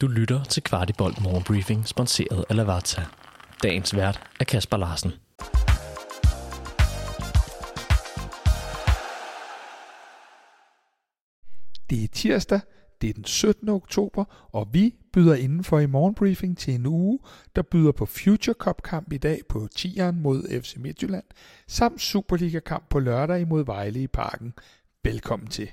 Du lytter til Kvartibolt Morgenbriefing, sponsoreret af Lavazza. Dagens vært er Kasper Larsen. Det er tirsdag, det er den 17. oktober, og vi byder indenfor i morgenbriefing til en uge, der byder på Future Cup-kamp i dag på Tieren mod FC Midtjylland, samt Superliga-kamp på lørdag imod Vejle i Parken. Velkommen til.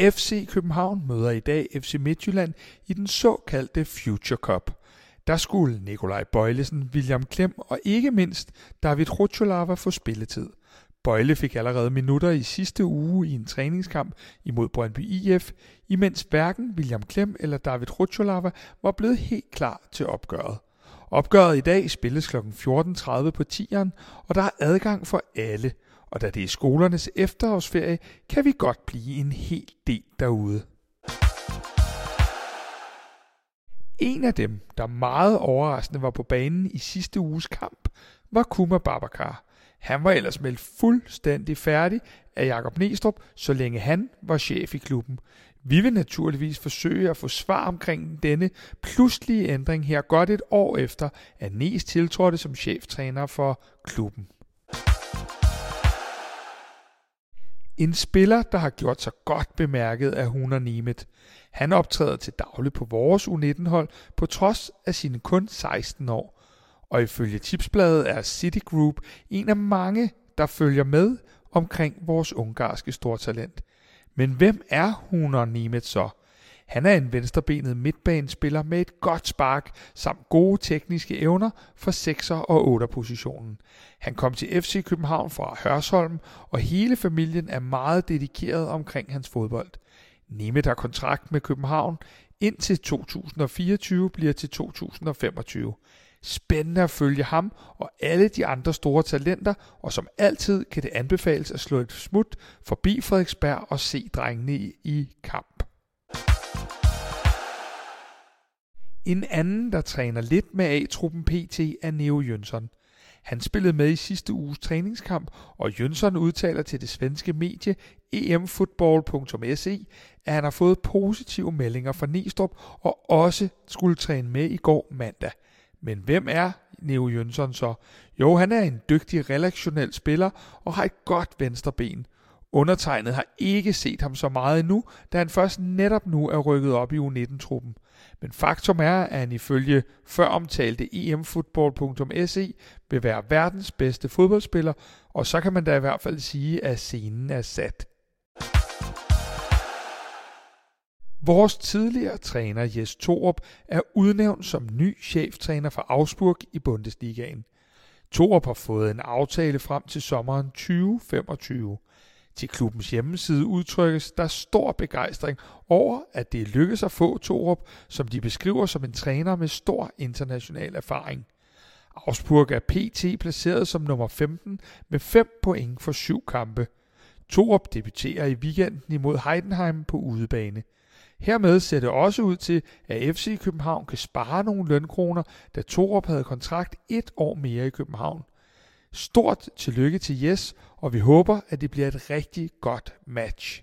FC København møder i dag FC Midtjylland i den såkaldte Future Cup. Der skulle Nikolaj Bøjlesen, William Klem og ikke mindst David Rutscholava få spilletid. Bøjle fik allerede minutter i sidste uge i en træningskamp imod Brøndby IF, imens hverken William Klem eller David Rutscholava var blevet helt klar til opgøret. Opgøret i dag spilles kl. 14.30 på tieren, og der er adgang for alle – og da det er skolernes efterårsferie, kan vi godt blive en hel del derude. En af dem, der meget overraskende var på banen i sidste uges kamp, var Kuma Babakar. Han var ellers meldt fuldstændig færdig af Jakob Nestrup, så længe han var chef i klubben. Vi vil naturligvis forsøge at få svar omkring denne pludselige ændring her godt et år efter, at Nes tiltrådte som cheftræner for klubben. En spiller, der har gjort sig godt bemærket af Huner Niemet. Han optræder til daglig på vores U19-hold på trods af sine kun 16 år. Og ifølge tipsbladet er City Group en af mange, der følger med omkring vores ungarske stortalent. Men hvem er Huner Niemet så? Han er en venstrebenet midtbanespiller med et godt spark samt gode tekniske evner for 6'er og 8'er positionen. Han kom til FC København fra Hørsholm, og hele familien er meget dedikeret omkring hans fodbold. Nemeth har kontrakt med København indtil 2024 bliver til 2025. Spændende at følge ham og alle de andre store talenter, og som altid kan det anbefales at slå et smut forbi Frederiksberg og se drengene i kamp. En anden, der træner lidt med A-truppen PT, er Neo Jønsson. Han spillede med i sidste uges træningskamp, og Jønsson udtaler til det svenske medie emfootball.se, at han har fået positive meldinger fra Nistrup og også skulle træne med i går mandag. Men hvem er Neo Jønsson så? Jo, han er en dygtig relationel spiller og har et godt venstre ben – Undertegnet har ikke set ham så meget endnu, da han først netop nu er rykket op i U19-truppen. Men faktum er, at han ifølge før omtalte emfootball.se vil være verdens bedste fodboldspiller, og så kan man da i hvert fald sige, at scenen er sat. Vores tidligere træner Jes Torup er udnævnt som ny cheftræner for Augsburg i Bundesligaen. Torup har fået en aftale frem til sommeren 2025. Til klubbens hjemmeside udtrykkes der stor begejstring over, at det lykkedes at få Torup, som de beskriver som en træner med stor international erfaring. Augsburg er PT placeret som nummer 15 med 5 point for syv kampe. Torup debuterer i weekenden imod Heidenheim på udebane. Hermed ser det også ud til, at FC København kan spare nogle lønkroner, da Torup havde kontrakt et år mere i København. Stort tillykke til Jes, og vi håber, at det bliver et rigtig godt match.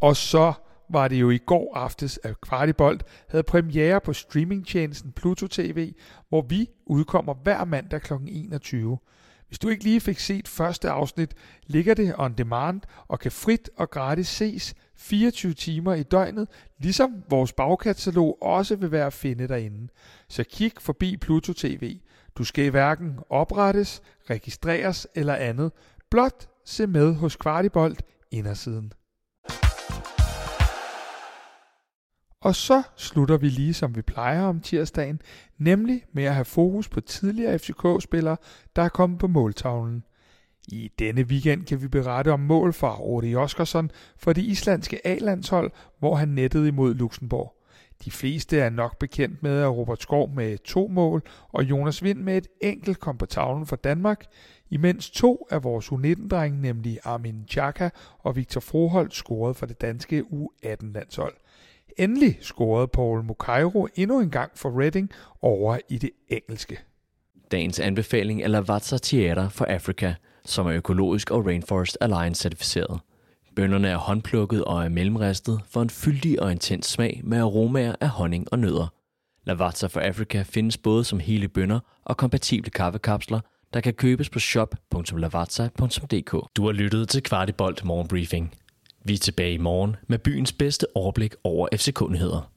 Og så var det jo i går aftes, at Kvartibolt havde premiere på streamingtjenesten Pluto TV, hvor vi udkommer hver mandag kl. 21. Hvis du ikke lige fik set første afsnit, ligger det on demand og kan frit og gratis ses 24 timer i døgnet, ligesom vores bagkatalog også vil være at finde derinde. Så kig forbi Pluto TV. Du skal hverken oprettes, registreres eller andet. Blot se med hos Kvartibolt indersiden. Og så slutter vi lige som vi plejer om tirsdagen, nemlig med at have fokus på tidligere FCK-spillere, der er kommet på måltavlen. I denne weekend kan vi berette om mål fra Rudi Oskarsson for det islandske A-landshold, hvor han nettede imod Luxembourg. De fleste er nok bekendt med, at Robert Skov med to mål og Jonas Vind med et enkelt kom på tavlen for Danmark, imens to af vores U19-drenge, nemlig Armin Chaka og Victor Froholt, scorede for det danske U18-landshold. Endelig scorede Paul Mukairo endnu en gang for Reading over i det engelske. Dagens anbefaling er Lavazza Tierra for Africa, som er økologisk og Rainforest Alliance certificeret. Bønderne er håndplukket og er mellemristet for en fyldig og intens smag med aromaer af honning og nødder. Lavazza for Africa findes både som hele bønder og kompatible kaffekapsler, der kan købes på shop.lavazza.dk. Du har lyttet til Kvartibolt Morgenbriefing. Vi er tilbage i morgen med byens bedste overblik over FC-kundigheder.